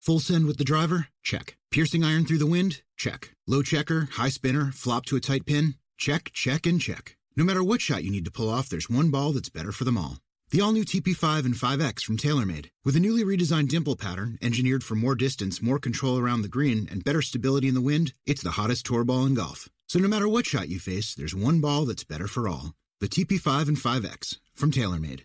Full send with the driver? Check. Piercing iron through the wind? Check. Low checker, high spinner, flop to a tight pin? Check, check, and check. No matter what shot you need to pull off, there's one ball that's better for them all. The all new TP5 and 5X from TaylorMade. With a newly redesigned dimple pattern, engineered for more distance, more control around the green, and better stability in the wind, it's the hottest tour ball in golf. So no matter what shot you face, there's one ball that's better for all. The TP5 and 5X from TaylorMade.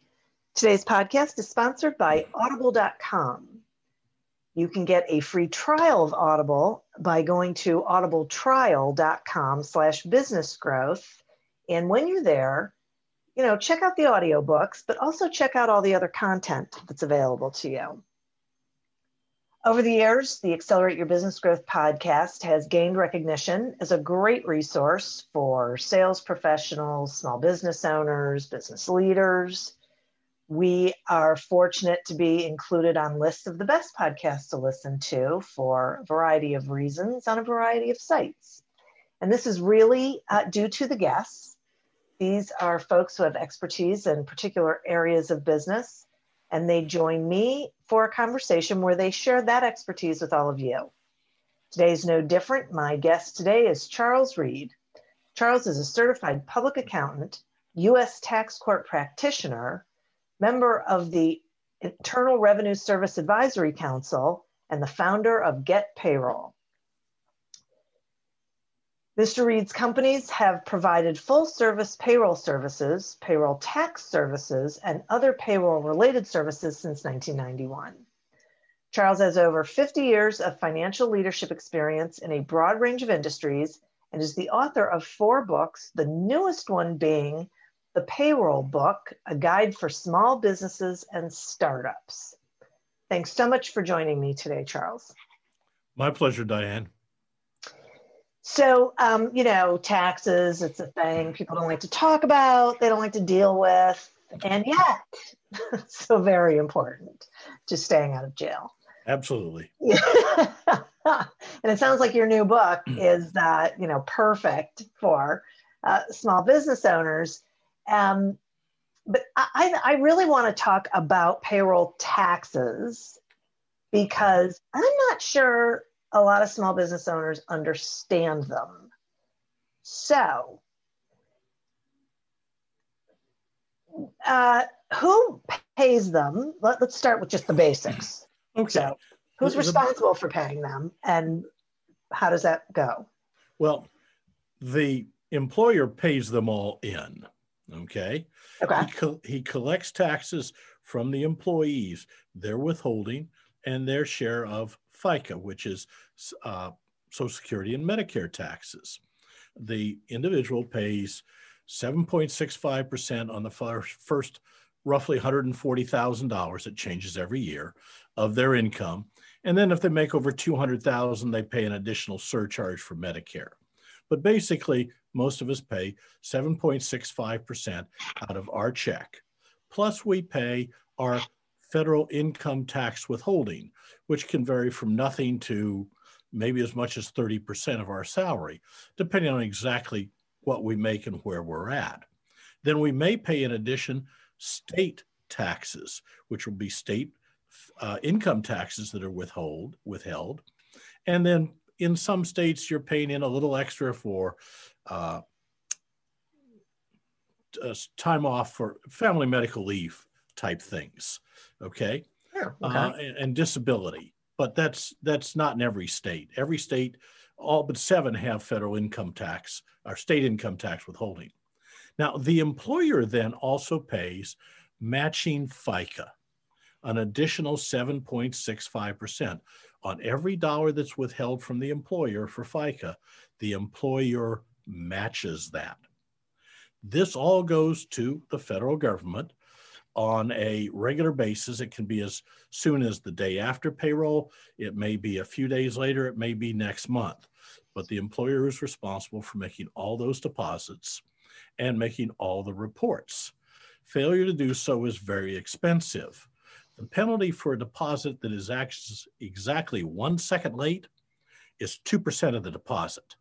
Today's podcast is sponsored by Audible.com. You can get a free trial of Audible by going to audibletrial.com slash business growth. And when you're there, you know, check out the audiobooks, but also check out all the other content that's available to you. Over the years, the Accelerate Your Business Growth podcast has gained recognition as a great resource for sales professionals, small business owners, business leaders, we are fortunate to be included on lists of the best podcasts to listen to for a variety of reasons on a variety of sites. And this is really uh, due to the guests. These are folks who have expertise in particular areas of business, and they join me for a conversation where they share that expertise with all of you. Today is no different. My guest today is Charles Read. Charles is a certified public accountant, U.S. tax court practitioner, member of the Internal Revenue Service Advisory Council, and the founder of GetPayroll. Mr. Read's companies have provided full service payroll services, payroll tax services, and other payroll related services since 1991. Charles has over 50 years of financial leadership experience in a broad range of industries and is the author of four books, the newest one being the Payroll Book, a guide for small businesses and startups. Thanks so much for joining me today, Charles. My pleasure, Diane. So, um, you know, taxes, it's a thing people don't like to talk about, they don't like to deal with, and yet, so very important to staying out of jail. Absolutely. and it sounds like your new book is that, you know, perfect for uh, small business owners um, but I, I really want to talk about payroll taxes because I'm not sure a lot of small business owners understand them. So, uh, who pays them? Let, us start with just the basics. Okay. So, who's responsible for paying them and how does that go? Well, the employer pays them all in. Okay. Okay. He, co- he collects taxes from the employees, their withholding, and their share of FICA, which is uh, Social Security and Medicare taxes. The individual pays 7.65% on the first roughly $140,000, it changes every year, of their income. And then if they make over 200,000, they pay an additional surcharge for Medicare. But basically, most of us pay 7.65% out of our check. Plus, we pay our federal income tax withholding, which can vary from nothing to maybe as much as 30% of our salary, depending on exactly what we make and where we're at. Then we may pay, in addition, state taxes, which will be state uh, income taxes that are withhold withheld, and then in some states you're paying in a little extra for uh, uh, time off for family medical leave type things. Okay. Yeah, okay. Uh, and, and disability, but that's that's not in every state. Every state, all but seven have federal income tax or state income tax withholding. Now, the employer then also pays matching FICA, an additional 7.65%. On every dollar that's withheld from the employer for FICA, the employer matches that. This all goes to the federal government on a regular basis. It can be as soon as the day after payroll, it may be a few days later, it may be next month. But the employer is responsible for making all those deposits and making all the reports. Failure to do so is very expensive. The penalty for a deposit that is exactly one second late is 2% of the deposit.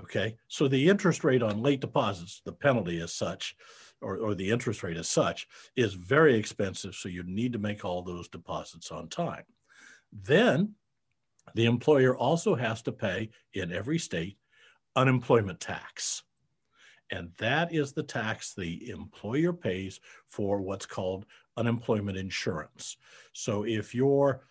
Okay, so the interest rate on late deposits, the penalty as such, or, or the interest rate as such, is very expensive. So you need to make all those deposits on time. Then the employer also has to pay in every state unemployment tax. And that is the tax the employer pays for what's called unemployment insurance. So if you're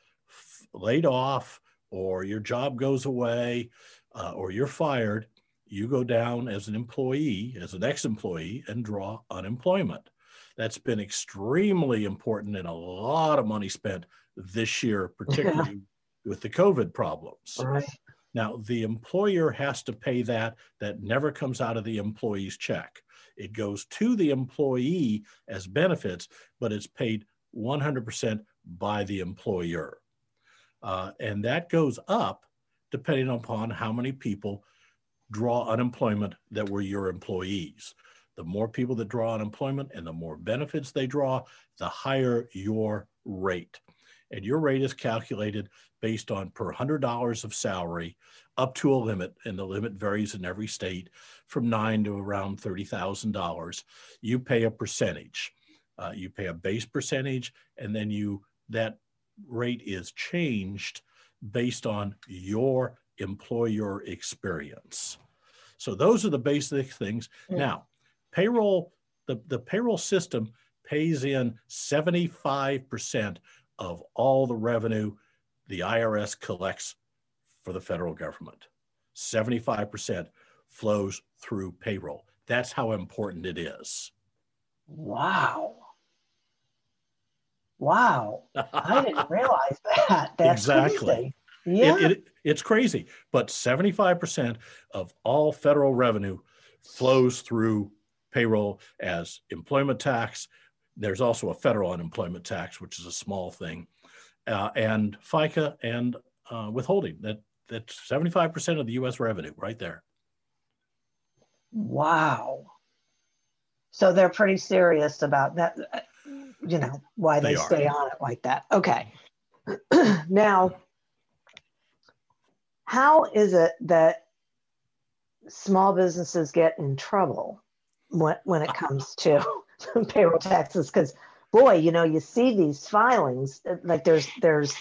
laid off or your job goes away uh, or you're fired, you go down as an employee, as an ex employee, and draw unemployment. That's been extremely important and a lot of money spent this year, particularly with the COVID problems. Right. Now, the employer has to pay that. That never comes out of the employee's check. It goes to the employee as benefits, but it's paid 100% by the employer. Uh, and that goes up depending upon how many people draw unemployment that were your employees. The more people that draw unemployment and the more benefits they draw, the higher your rate. And your rate is calculated based on per $100 of salary up to a limit, and the limit varies in every state from nine to around $30,000. You pay a percentage. Uh, you pay a base percentage, and then you that rate is changed based on your employer experience. So those are the basic things. Mm. Now, payroll, the, the payroll system pays in 75% of all the revenue the IRS collects for the federal government. 75% flows through payroll. That's how important it is. Wow. Wow. I didn't realize that. That's exactly. Crazy. Yeah. It, it, it's crazy, but 75% of all federal revenue flows through payroll as employment tax. There's also a federal unemployment tax, which is a small thing, uh, and FICA and uh, withholding. That that's 75% of the U.S. revenue right there. Wow. So they're pretty serious about that. Uh, you know why they, they stay on it like that. Okay. now how is it that small businesses get in trouble when, when it comes to payroll taxes? Because boy, you know, you see these filings like there's there's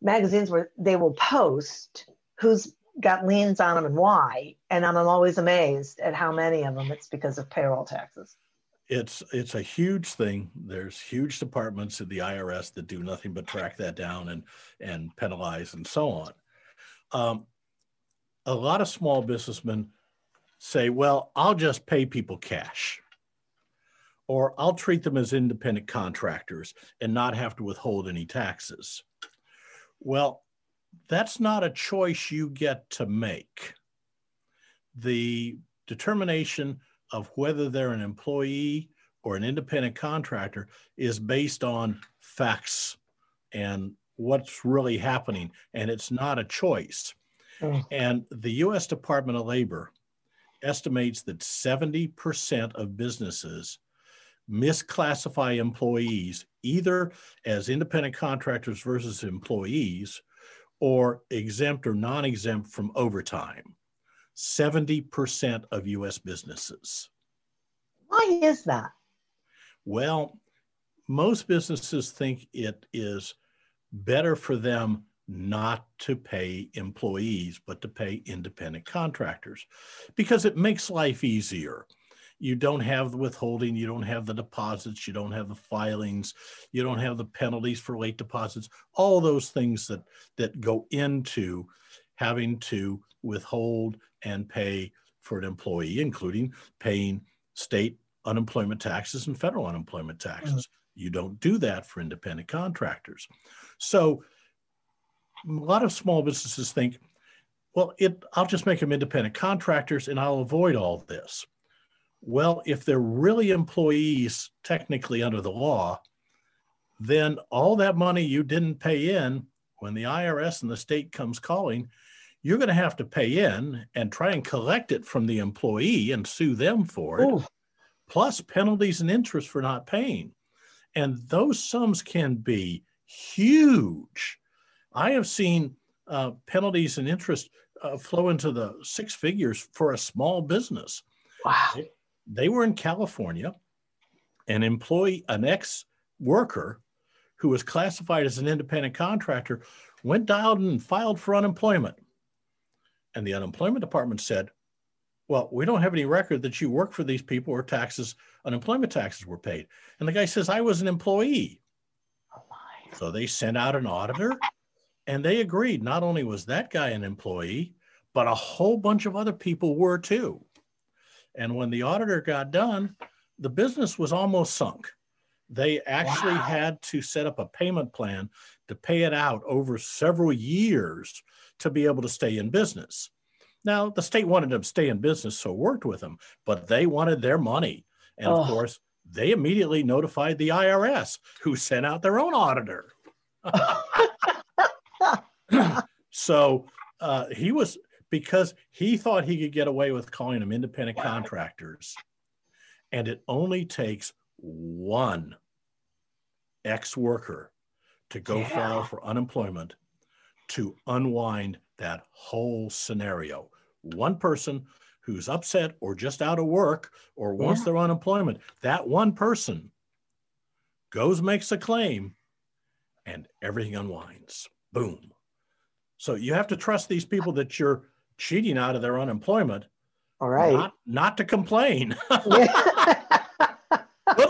magazines where they will post who's got liens on them and why, and I'm always amazed at how many of them it's because of payroll taxes. It's it's a huge thing. There's huge departments at the IRS that do nothing but track that down and and penalize and so on. Um, a lot of small businessmen say, well, I'll just pay people cash, or I'll treat them as independent contractors and not have to withhold any taxes. Well, that's not a choice you get to make. The determination of whether they're an employee or an independent contractor is based on facts and what's really happening, and it's not a choice. Oh. And the US Department of Labor estimates that 70% of businesses misclassify employees either as independent contractors versus employees or exempt or non exempt from overtime. 70% of US businesses. Why is that? Well, most businesses think it is better for them not to pay employees, but to pay independent contractors because it makes life easier. You don't have the withholding, you don't have the deposits, you don't have the filings, you don't have the penalties for late deposits, all those things that, that go into having to withhold and pay for an employee, including paying state unemployment taxes and federal unemployment taxes. Mm-hmm. You don't do that for independent contractors. So a lot of small businesses think, well, it, I'll just make them independent contractors and I'll avoid all this. Well, if they're really employees, technically under the law, then all that money you didn't pay in when the IRS and the state comes calling, you're going to have to pay in and try and collect it from the employee and sue them for it, Ooh. plus penalties and interest for not paying. And those sums can be huge. I have seen uh, penalties and interest uh, flow into the six figures for a small business. Wow. They, were in California. An employee, an ex worker who was classified as an independent contractor, went dialed and filed for unemployment. And the unemployment department said, Well, we don't have any record that you work for these people or taxes, unemployment taxes were paid. And the guy says, I was an employee. So they sent out an auditor and they agreed not only was that guy an employee, but a whole bunch of other people were too. And when the auditor got done, the business was almost sunk. They actually wow. had to set up a payment plan to pay it out over several years to be able to stay in business. Now, the state wanted them to stay in business, so worked with them, but they wanted their money. And oh. of course, they immediately notified the IRS, who sent out their own auditor. so uh, he was because he thought he could get away with calling them independent wow. contractors. And it only takes one ex worker to go yeah. file for unemployment to unwind that whole scenario. One person who's upset or just out of work or wants yeah. their unemployment, that one person goes, makes a claim, and everything unwinds. Boom. So you have to trust these people that you're cheating out of their unemployment. All right. Not, not to complain. Good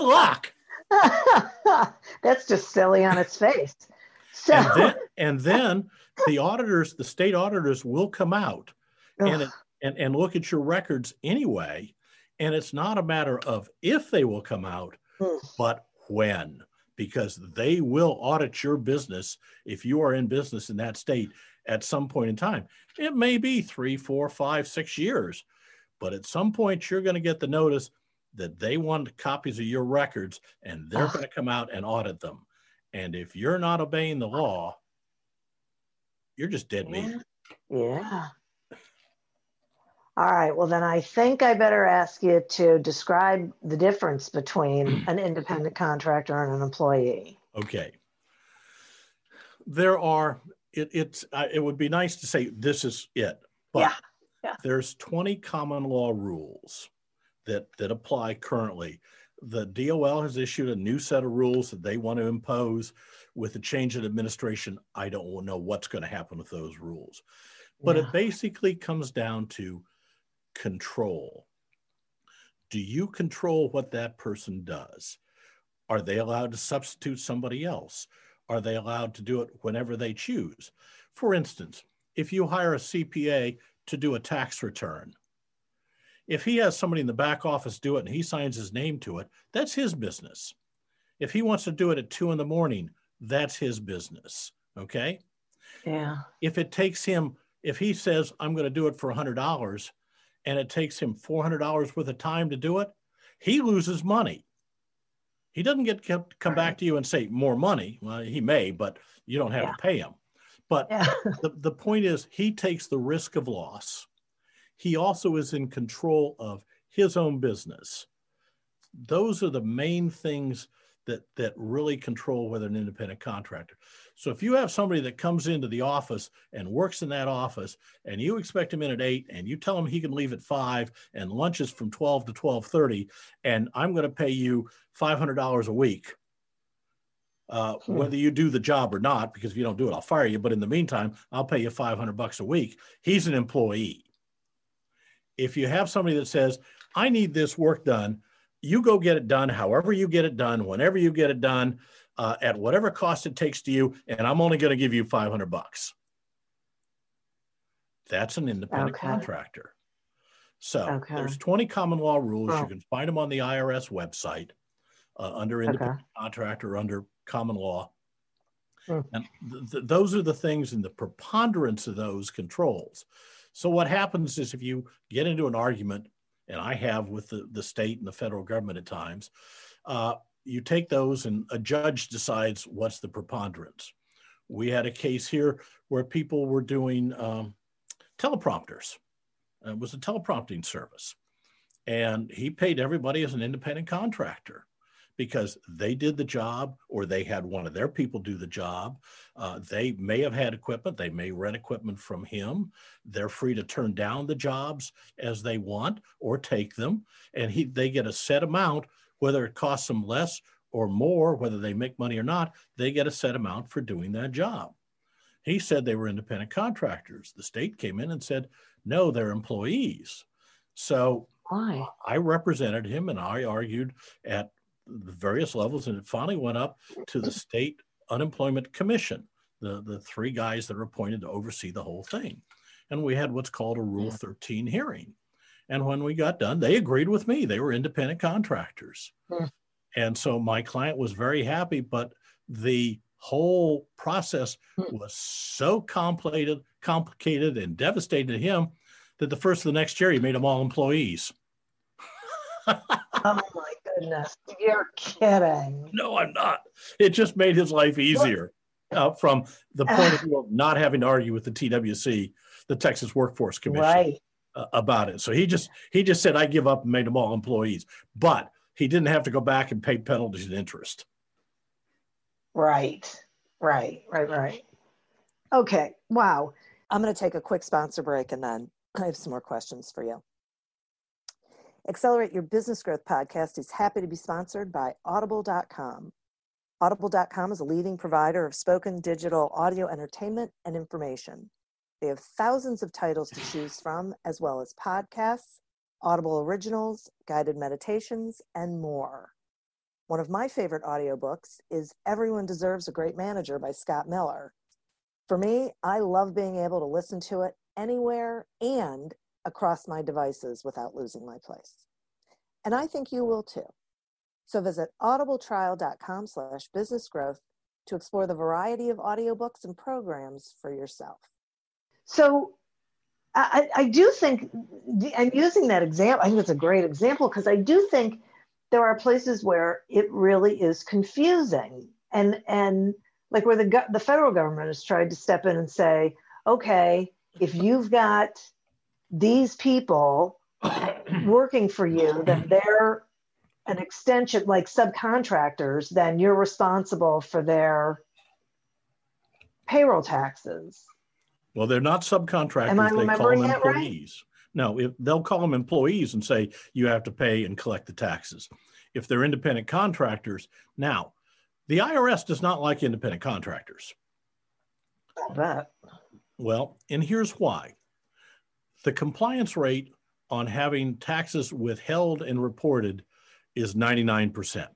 luck. That's just silly on its face. So and then, and then the auditors, the state auditors will come out and, it, and, and look at your records anyway. And it's not a matter of if they will come out, mm. but when, because they will audit your business if you are in business in that state at some point in time. It may be three, four, five, six years, but at some point you're going to get the notice that they want copies of your records and they're going to come out and audit them. And if you're not obeying the law, you're just dead yeah. meat. Yeah. All right. Well, then I think I better ask you to describe the difference between an independent contractor and an employee. Okay. There are it, it's uh, it would be nice to say this is it, but yeah. Yeah. there's 20 common law rules that that apply currently. The DOL has issued a new set of rules that they want to impose with the change in administration. I don't know what's going to happen with those rules, but yeah. it basically comes down to control. Do you control what that person does? Are they allowed to substitute somebody else? Are they allowed to do it whenever they choose? For instance, if you hire a CPA to do a tax return, if he has somebody in the back office do it and he signs his name to it, that's his business. If he wants to do it at two in the morning, that's his business. Okay. Yeah. If it takes him, if he says, I'm going to do it for $100 and it takes him $400 worth of time to do it, he loses money. He doesn't get kept, come back to you and say more money. Well, he may, but you don't have yeah. to pay him. But yeah. the, the point is, he takes the risk of loss. He also is in control of his own business. Those are the main things that, that really control whether an independent contractor. So if you have somebody that comes into the office and works in that office and you expect him in at eight and you tell him he can leave at five and lunches from 12 to 1230 and I'm going to pay you $500 a week, uh, hmm. whether you do the job or not, because if you don't do it, I'll fire you. But in the meantime, I'll pay you 500 bucks a week. He's an employee. If you have somebody that says, I need this work done, you go get it done, however you get it done, whenever you get it done, uh, at whatever cost it takes to you, and I'm only going to give you 500 bucks. That's an independent okay. contractor. So okay. there's 20 common law rules. Oh. You can find them on the IRS website uh, under independent okay. contractor, under common law. Hmm. And th- th- those are the things in the preponderance of those controls. So what happens is if you get into an argument, and I have with the, the state and the federal government at times, uh, you take those and a judge decides what's the preponderance. We had a case here where people were doing um, teleprompters. It was a teleprompting service. And he paid everybody as an independent contractor because they did the job or they had one of their people do the job. Uh, they may have had equipment, they may rent equipment from him. They're free to turn down the jobs as they want or take them. And he, they get a set amount, whether it costs them less or more, whether they make money or not, they get a set amount for doing that job. He said they were independent contractors. The state came in and said, no, they're employees. So why? I represented him and I argued at the various levels, and it finally went up to the state unemployment commission, the, the three guys that are appointed to oversee the whole thing. And we had what's called a Rule 13 hearing. And when we got done, they agreed with me. They were independent contractors. Hmm. And so my client was very happy, but the whole process hmm. was so complicated, complicated and devastating to him that the first of the next year he made them all employees. oh my goodness. You're kidding. No, I'm not. It just made his life easier uh, from the point of view of not having to argue with the TWC, the Texas Workforce Commission, right. About it. So he just he just said, I give up and made them all employees. But he didn't have to go back and pay penalties and interest. Right, right, right, right. Okay, wow. I'm going to take a quick sponsor break and then I have some more questions for you. Accelerate Your Business Growth podcast is happy to be sponsored by Audible.com. Audible.com is a leading provider of spoken digital audio entertainment and information. They have thousands of titles to choose from, as well as podcasts, Audible originals, guided meditations, and more. One of my favorite audiobooks is Everyone Deserves a Great Manager by Scott Miller. For me, I love being able to listen to it anywhere and across my devices without losing my place. And I think you will too. So visit audibletrial.com slash business growth to explore the variety of audiobooks and programs for yourself. So I, I do think, I'm using that example, I think it's a great example because I do think there are places where it really is confusing and, and like where the, the federal government has tried to step in and say, okay, if you've got these people working for you, then they're an extension, like subcontractors, then you're responsible for their payroll taxes. Well, they're not subcontractors. They call them employees. Right? No, if, they'll call them employees and say you have to pay and collect the taxes. If they're independent contractors, now the IRS does not like independent contractors. That. Well, and here's why. The compliance rate on having taxes withheld and reported is 99%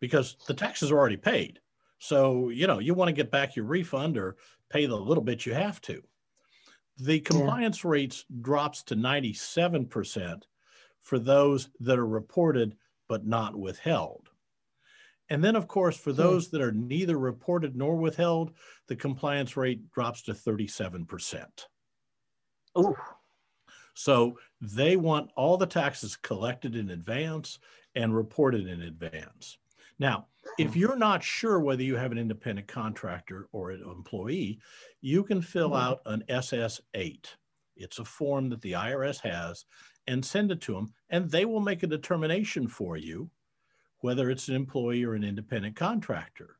because the taxes are already paid. So, you know, you want to get back your refund or pay the little bit you have to. The compliance yeah. rates drops to 97% for those that are reported but not withheld. And then, of course, for hmm. those that are neither reported nor withheld, the compliance rate drops to 37%. Oh. So they want all the taxes collected in advance and reported in advance. Now, if you're not sure whether you have an independent contractor or an employee, you can fill mm-hmm. out an SS 8. It's a form that the IRS has and send it to them, and they will make a determination for you whether it's an employee or an independent contractor.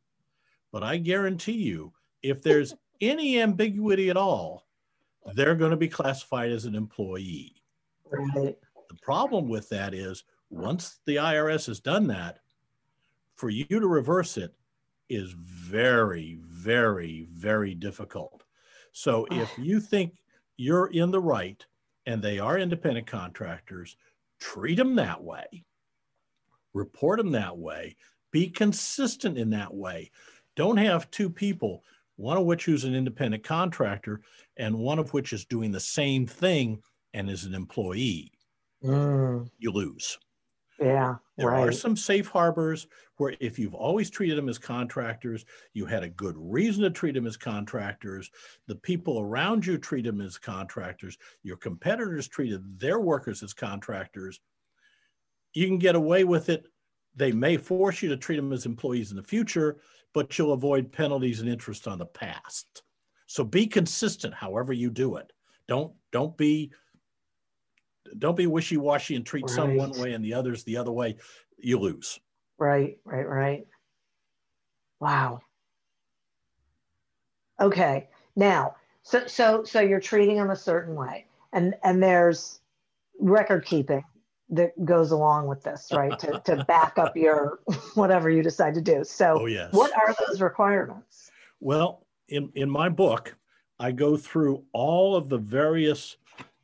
But I guarantee you, if there's any ambiguity at all, they're going to be classified as an employee. Right. The problem with that is once the IRS has done that, for you to reverse it, is very, very, very difficult. So if you think you're in the right and they are independent contractors, treat them that way, report them that way, be consistent in that way. Don't have two people, one of which who's an independent contractor and one of which is doing the same thing and is an employee. Mm, You lose. yeah. There right. are some safe harbors where if you've always treated them as contractors, you had a good reason to treat them as contractors, the people around you treat them as contractors, your competitors treated their workers as contractors, you can get away with it. They may force you to treat them as employees in the future, but you'll avoid penalties and interest on the past. So be consistent however you do it. Don't don't be don't be wishy-washy and treat some one way and the others the other way. You lose. Right, right, right. Wow. Okay. Now, so so so you're treating them a certain way, and and there's record keeping that goes along with this, right? to to back up your whatever you decide to do. So, Oh yes. what are those requirements? Well, in, in my book, I go through all of the various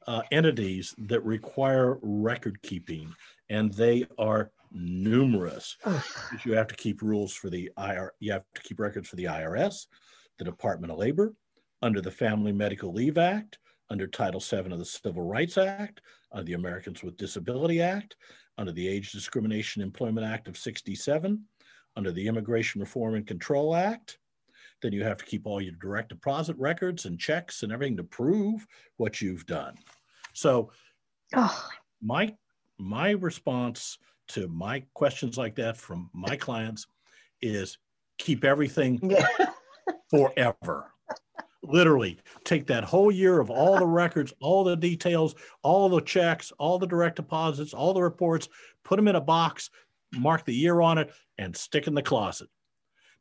uh, entities that require record keeping, and they are numerous. You have to keep rules for the IR, you have to keep records for the IRS, the Department of Labor, under the Family Medical Leave Act, under Title VII of the Civil Rights Act, under the Americans with Disability Act, under the Age Discrimination Employment Act of 67, under the Immigration Reform and Control Act. Then you have to keep all your direct deposit records and checks and everything to prove what you've done. So Oh, my my response to my questions like that from my clients is keep everything yeah. forever. Literally, take that whole year of all the records, all the details, all the checks, all the direct deposits, all the reports, put them in a box, mark the year on it, and stick in the closet.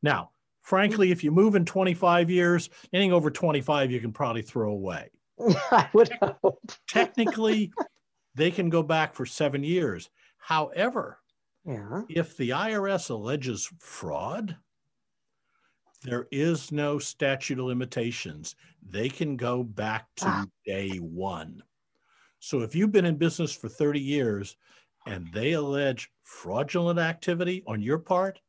Now, frankly, if you move in 25 years, anything over 25, you can probably throw away. I would hope. Technically, they can go back for seven years. However, Yeah. if the IRS alleges fraud, there is no statute of limitations. They can go back to Ah. day one. So if you've been in business for 30 years and they allege fraudulent activity on your part,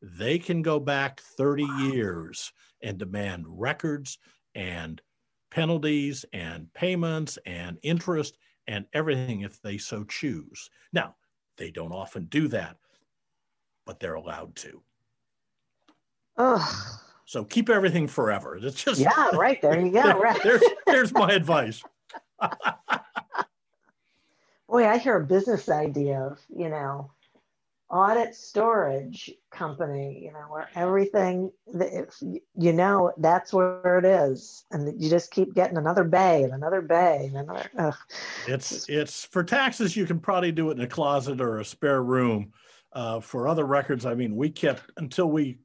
they can go back 30 years and demand records and penalties and payments and interest and everything if they so choose. Now, they don't often do that, but they're allowed to. Oh, So keep everything forever. It's just yeah. Right there you go. Right. there's there's my advice. Boy, I hear a business idea of, you know, audit storage company, you know, where everything, that if you know, that's where it is. And you just keep getting another bay and another bay and another. ugh. It's it's for taxes. You can probably do it in a closet or a spare room. Uh, for other records, I mean, we kept until we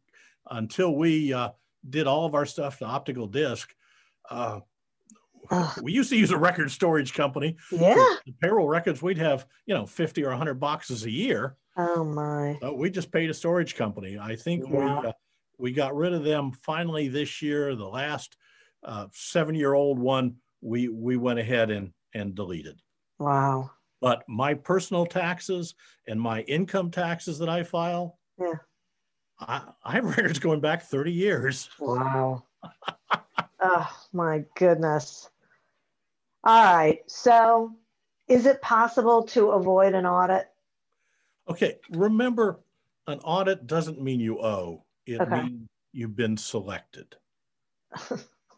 until we uh, did all of our stuff to optical disc. Uh, we used to use a record storage company. Yeah. Payroll records, we'd have you know fifty or hundred boxes a year. Oh, my. Uh, we just paid a storage company. I think Yeah. we uh, we got rid of them finally this year. The last uh, seven year old one we we went ahead and and deleted. Wow. But my personal taxes and my income taxes that I file, Yeah. I, I have records going back thirty years. Wow. oh, my goodness. All right. So, is it possible to avoid an audit? Okay, remember, an audit doesn't mean you owe. It Okay. means you've been selected.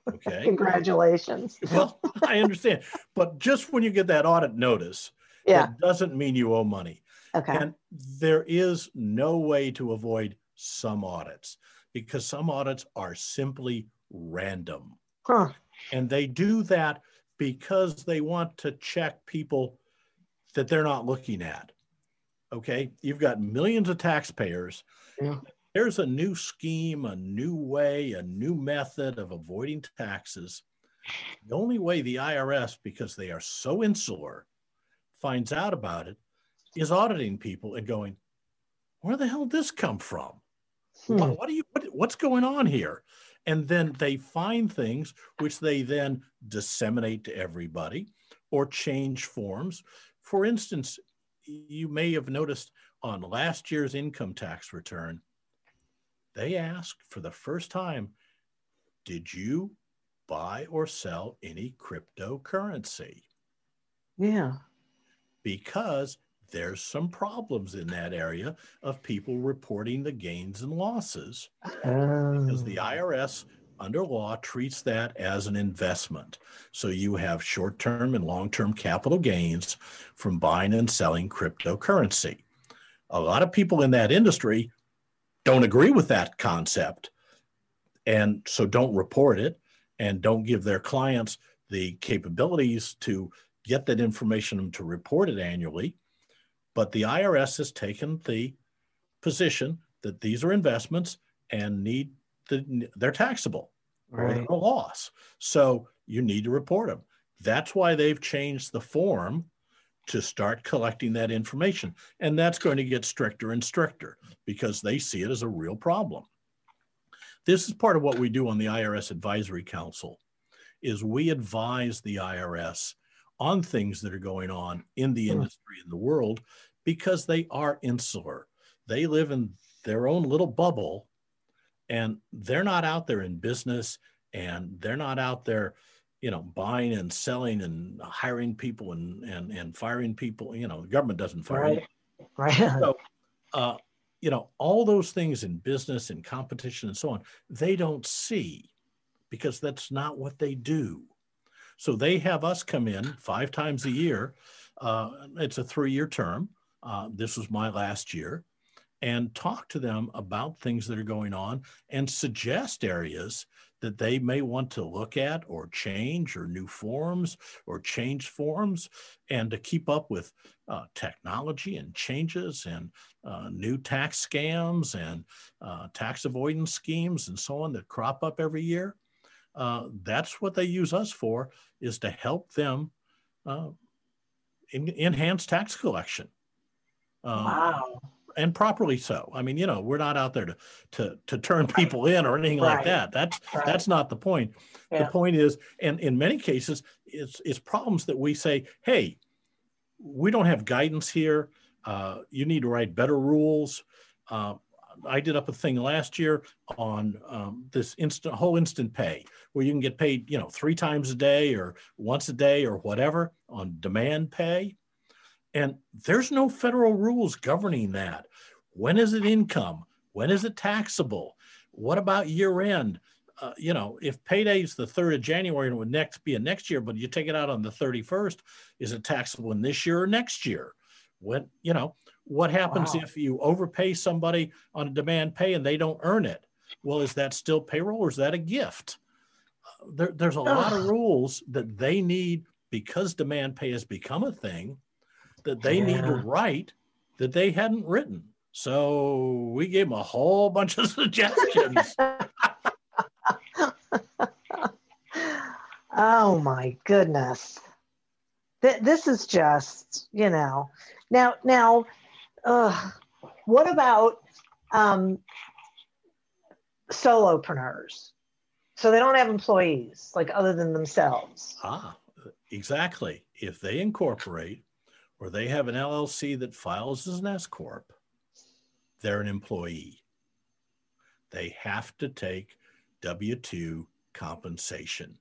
Okay. Congratulations. well, I understand, but just when you get that audit notice, Yeah. that doesn't mean you owe money. Okay. And there is no way to avoid some audits because some audits are simply random. Huh. And they do that because they want to check people that they're not looking at. Okay. You've got millions of taxpayers. Yeah. There's a new scheme, a new way, a new method of avoiding taxes. The only way the IRS, because they are so insular, finds out about it is auditing people and going, where the hell did this come from? hmm. what, what, do you what, what's going on here and then they find things which they then disseminate to everybody or change forms for instance you may have noticed on last year's income tax return they asked for the first time did you buy or sell any cryptocurrency yeah because there's some problems in that area of people reporting the gains and losses um. because the oh. IRS under law treats that as an investment. So you have short term and long term capital gains from buying and selling cryptocurrency. A lot of people in that industry don't agree with that concept and so don't report it and don't give their clients the capabilities to get that information to report it annually but the IRS has taken the position that these are investments and need the, they're taxable right. or they're a loss. So you need to report them. That's why they've changed the form to start collecting that information. And that's going to get stricter and stricter because they see it as a real problem. This is part of what we do on the IRS Advisory Council is we advise the IRS on things that are going on in the hmm. industry in the world because they are insular. They live in their own little bubble and they're not out there in business and they're not out there you know buying and selling and hiring people and and, and firing people. You know the government doesn't fire right right. So uh, you know all those things in business and competition and so on they don't see because that's not what they do. So they have us come in five times a year. Uh, it's a three-year term. Uh, this was my last year, and talk to them about things that are going on and suggest areas that they may want to look at or change or new forms or change forms and to keep up with uh, technology and changes and uh, new tax scams and uh, tax avoidance schemes and so on that crop up every year. Uh, that's what they use us for is to help them uh, in, enhance tax collection. Um, wow. And properly so. I mean, you know, we're not out there to to to turn people in or anything right. like that. That's right. that's not the point. Yeah. The point is, and in many cases, it's it's problems that we say, hey, we don't have guidance here. Uh, you need to write better rules. Uh, I did up a thing last year on um, this instant whole instant pay, where you can get paid, you know, three times a day or once a day or whatever on demand pay. And there's no federal rules governing that. When is it income? When is it taxable? What about year end? Uh, you know, if payday is the 3rd of January and it would next be a next year, but you take it out on the 31st, is it taxable in this year or next year? When, you know, what happens wow. if you overpay somebody on a demand pay and they don't earn it? Well, is that still payroll or is that a gift? Uh, there, there's a lot of rules that they need because demand pay has become a thing that they yeah. need to write that they hadn't written. So we gave them a whole bunch of suggestions. oh my goodness. Th- this is just, you know. Now, now, uh, what about um, solopreneurs? So they don't have employees, like other than themselves. Ah, exactly. If they incorporate or they have an LLC that files as an S Corp, they're an employee. They have to take W 2 compensation,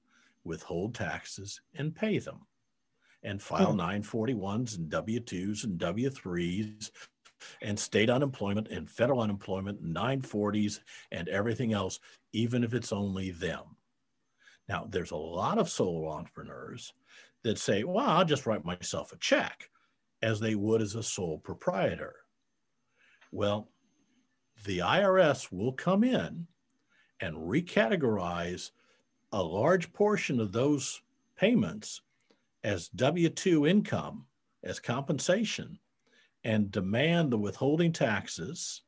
withhold taxes, and pay them, and file hmm. 941s and W 2s and W 3s and state unemployment and federal unemployment, 940s, and everything else, even if it's only them. Now, there's a lot of solo entrepreneurs that say, well, I'll just write myself a check as they would as a sole proprietor. Well, the IRS will come in and recategorize a large portion of those payments as W 2 income, as compensation, and demand the withholding taxes,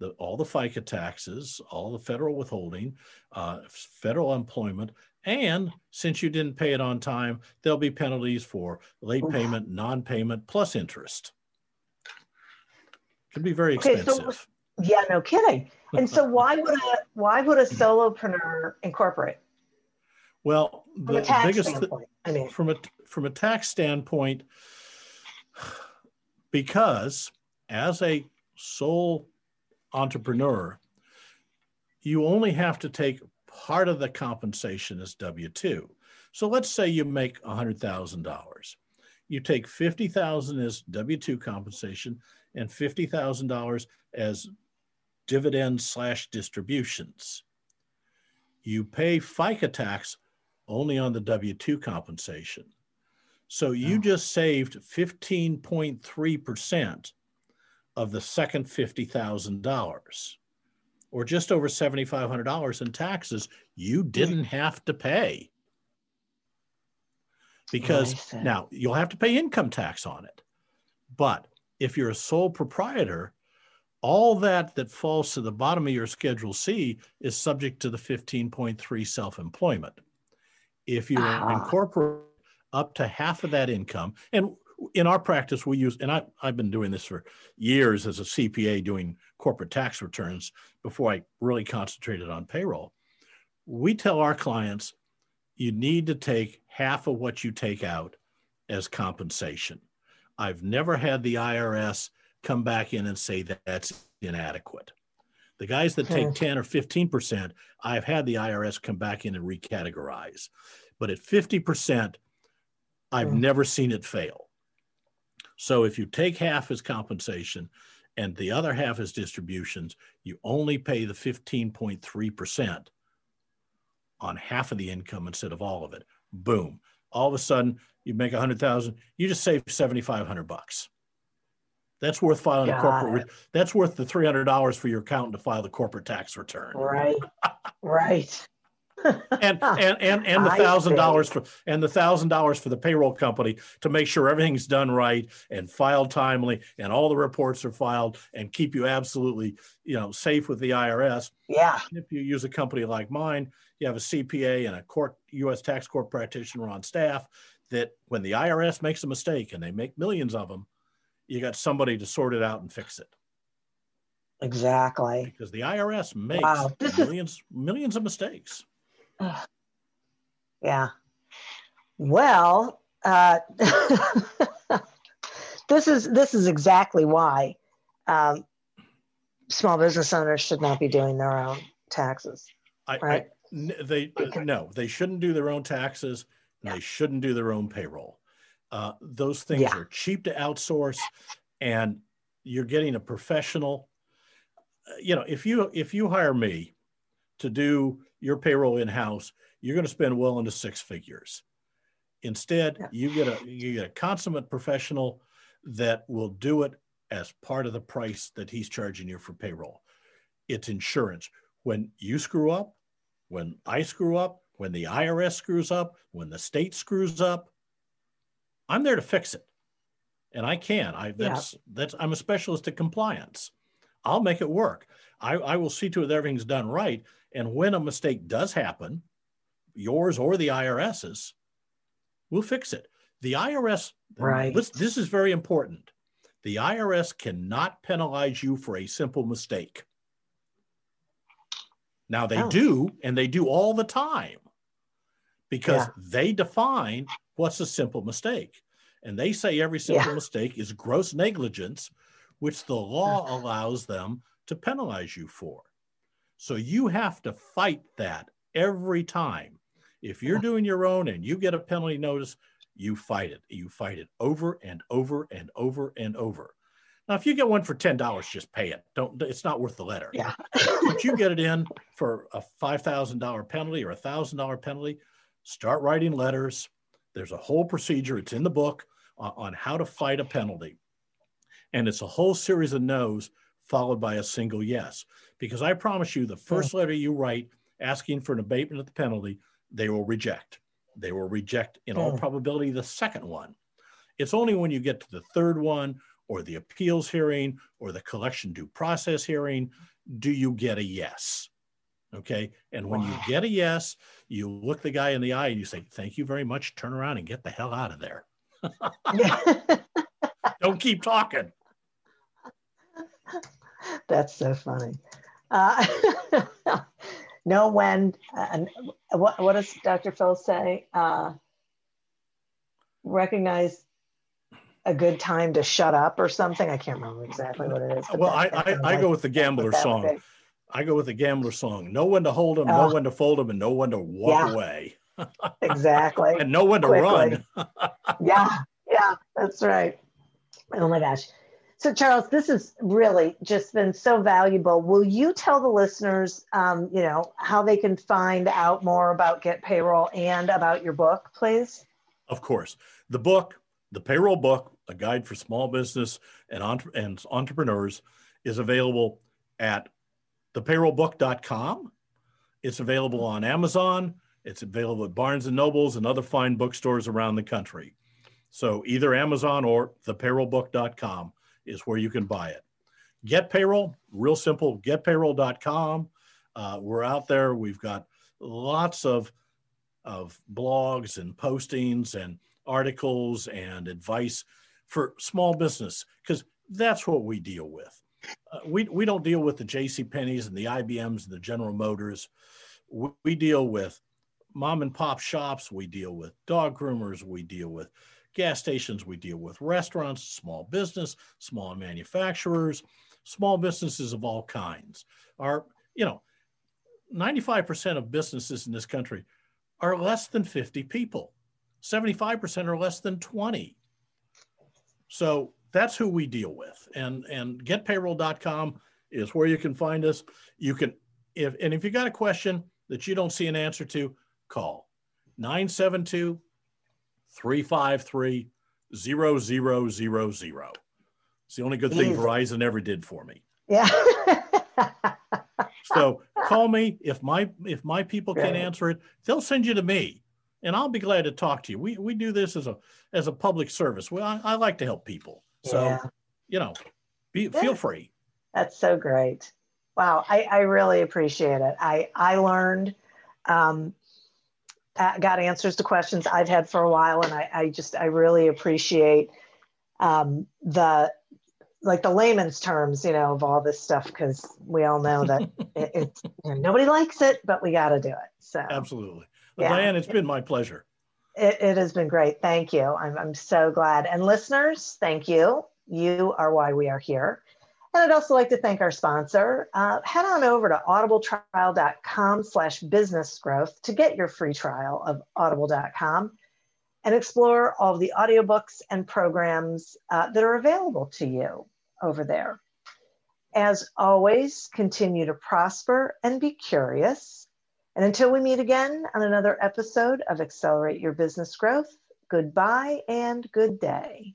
the, all the FICA taxes, all the federal withholding, uh, federal employment, and since you didn't pay it on time, there'll be penalties for late payment, non-payment, plus interest. Can be very expensive. Okay, so, yeah, no kidding. And so why would a why would a solopreneur incorporate? Well, the biggest standpoint. I mean, from a from a tax standpoint, because as a sole entrepreneur, you only have to take part of the compensation is W two. So let's say you make hundred thousand dollars, you take fifty thousand as W two compensation and fifty thousand dollars as dividends slash distributions. You pay FICA tax only on the W 2 compensation. So you Oh. just saved 15.3% of the second $50,000 or just over $7,500 in taxes you didn't have to pay. Because see. now you'll have to pay income tax on it. But if you're a sole proprietor, all that that falls to the bottom of your Schedule C is subject to the 15.3 self-employment. If you Ah. incorporate up to half of that income, and in our practice, we use, and I, I've been doing this for years as a CPA doing corporate tax returns before I really concentrated on payroll. We tell our clients, you need to take half of what you take out as compensation. I've never had the IRS come back in and say that that's inadequate. The guys that take Hmm. 10 or 15%, I've had the IRS come back in and recategorize. But at 50%, I've Hmm. never seen it fail. So if you take half as compensation and the other half as distributions, you only pay the 15.3% on half of the income instead of all of it. Boom. All of a sudden, you make a hundred thousand, you just save 7,500 bucks. That's worth filing a corporate, that's worth the $300 for your accountant to file the corporate tax return. right, right. And and and and the thousand dollars for and the thousand dollars for the payroll company to make sure everything's done right and filed timely and all the reports are filed and keep you absolutely you know safe with the IRS. yeah, If you use a company like mine, you have a CPA and a court U.S. tax court practitioner on staff. That when the IRS makes a mistake and they make millions of them, you got somebody to sort it out and fix it exactly. because the IRS makes Wow, millions millions of mistakes. Yeah. Well, uh, this is this is exactly why um, small business owners should not be doing their own taxes. I, Right. I they no, they shouldn't do their own taxes. And They shouldn't do their own payroll. Uh, those things Yeah. are cheap to outsource, and you're getting a professional. uh, You know, if you if you hire me to do your payroll in house, you're going to spend well into six figures. Instead, Yeah. you get a you get a consummate professional that will do it as part of the price that he's charging you for payroll. It's insurance. When you screw up, when I screw up, when the IRS screws up, when the state screws up, I'm there to fix it. And I can. I that's that's I'm a specialist at compliance. I'll make it work. I, I will see to it that everything's done right. And when a mistake does happen, yours or the IRS's, we'll fix it. The IRS, Right. This, this is very important. The IRS cannot penalize you for a simple mistake. Now they Oh. do, and they do all the time because Yeah. they define what's a simple mistake. And they say every simple Yeah. mistake is gross negligence, which the law allows them to penalize you for. So you have to fight that every time. If you're doing your own and you get a penalty notice, you fight it. You fight it over and over and over and over. Now, if you get one for ten dollars, just pay it. Don't. It's not worth the letter. Yeah. but you get it in for a five thousand dollar penalty or a thousand dollar penalty. Start writing letters. There's a whole procedure. It's in the book on, on how to fight a penalty, and it's a whole series of no's followed by a single yes. Because I promise you, the first letter you write asking for an abatement of the penalty, they will reject. They will reject in all Hmm. probability the second one. It's only when you get to the third one or the appeals hearing or the collection due process hearing do you get a yes. Okay. And when you get a yes, you look the guy in the eye and you say, Thank you very much. Turn around and get the hell out of there. Don't keep talking. That's so funny. Uh, know when, and what, what does Dr. Phil say? Uh, recognize a good time to shut up or something. I can't remember exactly what it is. Well, I, I, I go with the gambler song. I go with the gambler song. Know when to hold them, know when to fold them, and know when to walk yeah, away. exactly. and know when to Quickly. run. yeah, yeah, that's right. Oh my gosh. So, Charles, this has really just been so valuable. Will you tell the listeners, um, you know, how they can find out more about GetPayroll and about your book, please? Of course. The book, the payroll book, a guide for small business and, entre- and entrepreneurs, is available at thepayrollbook.com. It's available on Amazon. It's available at Barnes and Nobles and other fine bookstores around the country. So either Amazon or thepayrollbook.com is where you can buy it. GetPayroll, real simple, getpayroll.com. Uh, we're out there. We've got lots of, of blogs and postings and articles and advice for small business because that's what we deal with. Uh, we, we don't deal with the J.C. Penney's and the IBMs and the General Motors. We, we deal with mom and pop shops. We deal with dog groomers. We deal with gas stations. We deal with restaurants, small business, small manufacturers, small businesses of all kinds. Are you know, 95% of businesses in this country are less than 50 people. 75% are less than 20. So that's who we deal with. And and getpayroll.com is where you can find us. You can if and if you got a question that you don't see an answer to, call 972 353 0000. It's the only good thing Verizon ever did for me. Yeah. so call me if my if my people can't answer it, they'll send you to me and I'll be glad to talk to you. We we do this as a as a public service. Well, I, I like to help people, so yeah. you know, be, yeah. feel free. That's so great. Wow, I, I really appreciate it. I I learned, um, got answers to questions I've had for a while, and I I just I really appreciate um, the like the layman's terms, you know, of all this stuff because we all know that it, it's you know, nobody likes it, but we got to do it. So absolutely. Yeah. Diane, it's been my pleasure. It, it has been great. Thank you. I'm, I'm so glad. And listeners, thank you. You are why we are here. And I'd also like to thank our sponsor. Uh, head on over to audibletrial.com slash business growth to get your free trial of audible.com and explore all the audiobooks and programs uh, that are available to you over there. As always, continue to prosper and be curious. And until we meet again on another episode of Accelerate Your Business Growth, goodbye and good day.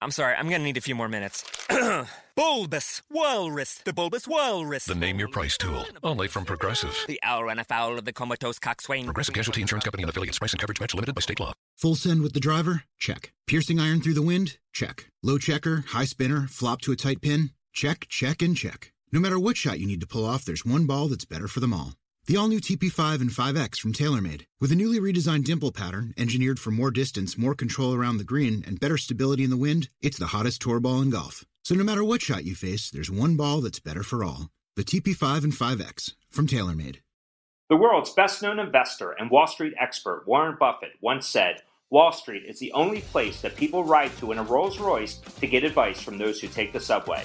I'm sorry, I'm gonna need a few more minutes. bulbous Walrus, the Bulbous Walrus. The name your price tool, only from Progressive. The owl ran afoul of the comatose coxswain. Progressive Casualty Insurance Company and affiliates. Price and coverage match limited by state law. Full send with the driver? Check. Piercing iron through the wind? Check. Low checker, high spinner, flop to a tight pin? Check, check, and check. No matter what shot you need to pull off, there's one ball that's better for them all. The all-new TP5 and 5X from TaylorMade. With a newly redesigned dimple pattern, engineered for more distance, more control around the green, and better stability in the wind, it's the hottest tour ball in golf. So no matter what shot you face, there's one ball that's better for all. The TP5 and 5X from TaylorMade. The world's best-known investor and Wall Street expert, Warren Buffett, once said, Wall Street is the only place that people ride to in a Rolls Royce to get advice from those who take the subway.